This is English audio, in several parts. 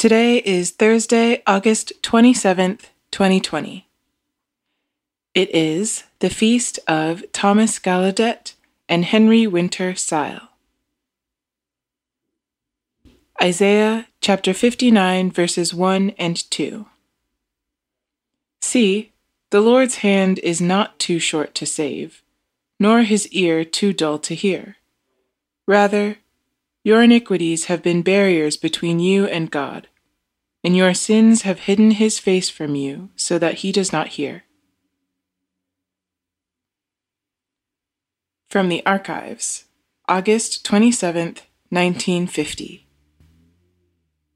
Today is Thursday, August 27th, 2020. It is the feast of Thomas Gallaudet and Henry Winter Syle. Isaiah chapter 59, verses 1 and 2. See, the Lord's hand is not too short to save, nor his ear too dull to hear. Rather, your iniquities have been barriers between you and God, and your sins have hidden his face from you so that he does not hear. From the Archives, August 27th, 1950.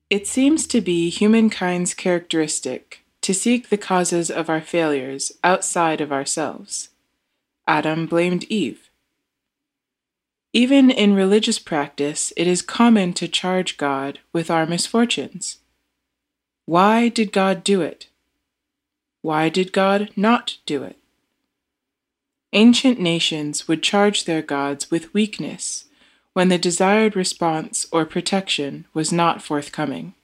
It seems to be humankind's characteristic to seek the causes of our failures outside of ourselves. Adam blamed Eve. Even in religious practice, it is common to charge God with our misfortunes. Why did God do it? Why did God not do it? Ancient nations would charge their gods with weakness when the desired response or protection was not forthcoming.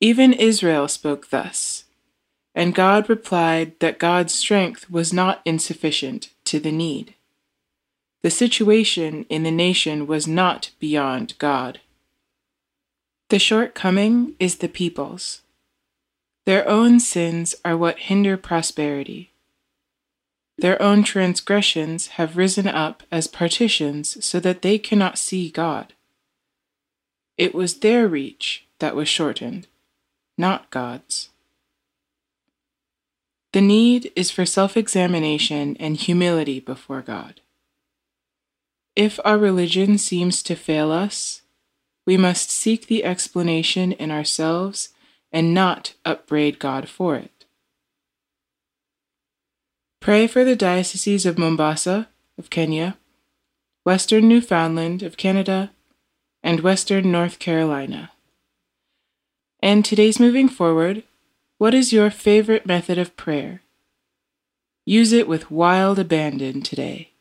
Even Israel spoke thus, and God replied that God's strength was not insufficient to the need. The situation in the nation was not beyond God. The shortcoming is the people's. Their own sins are what hinder prosperity. Their own transgressions have risen up as partitions so that they cannot see God. It was their reach that was shortened, not God's. The need is for self examination and humility before God. If our religion seems to fail us, we must seek the explanation in ourselves and not upbraid God for it. Pray for the dioceses of Mombasa, of Kenya, Western Newfoundland, of Canada, and Western North Carolina. And today's moving forward, what is your favorite method of prayer? Use it with wild abandon today.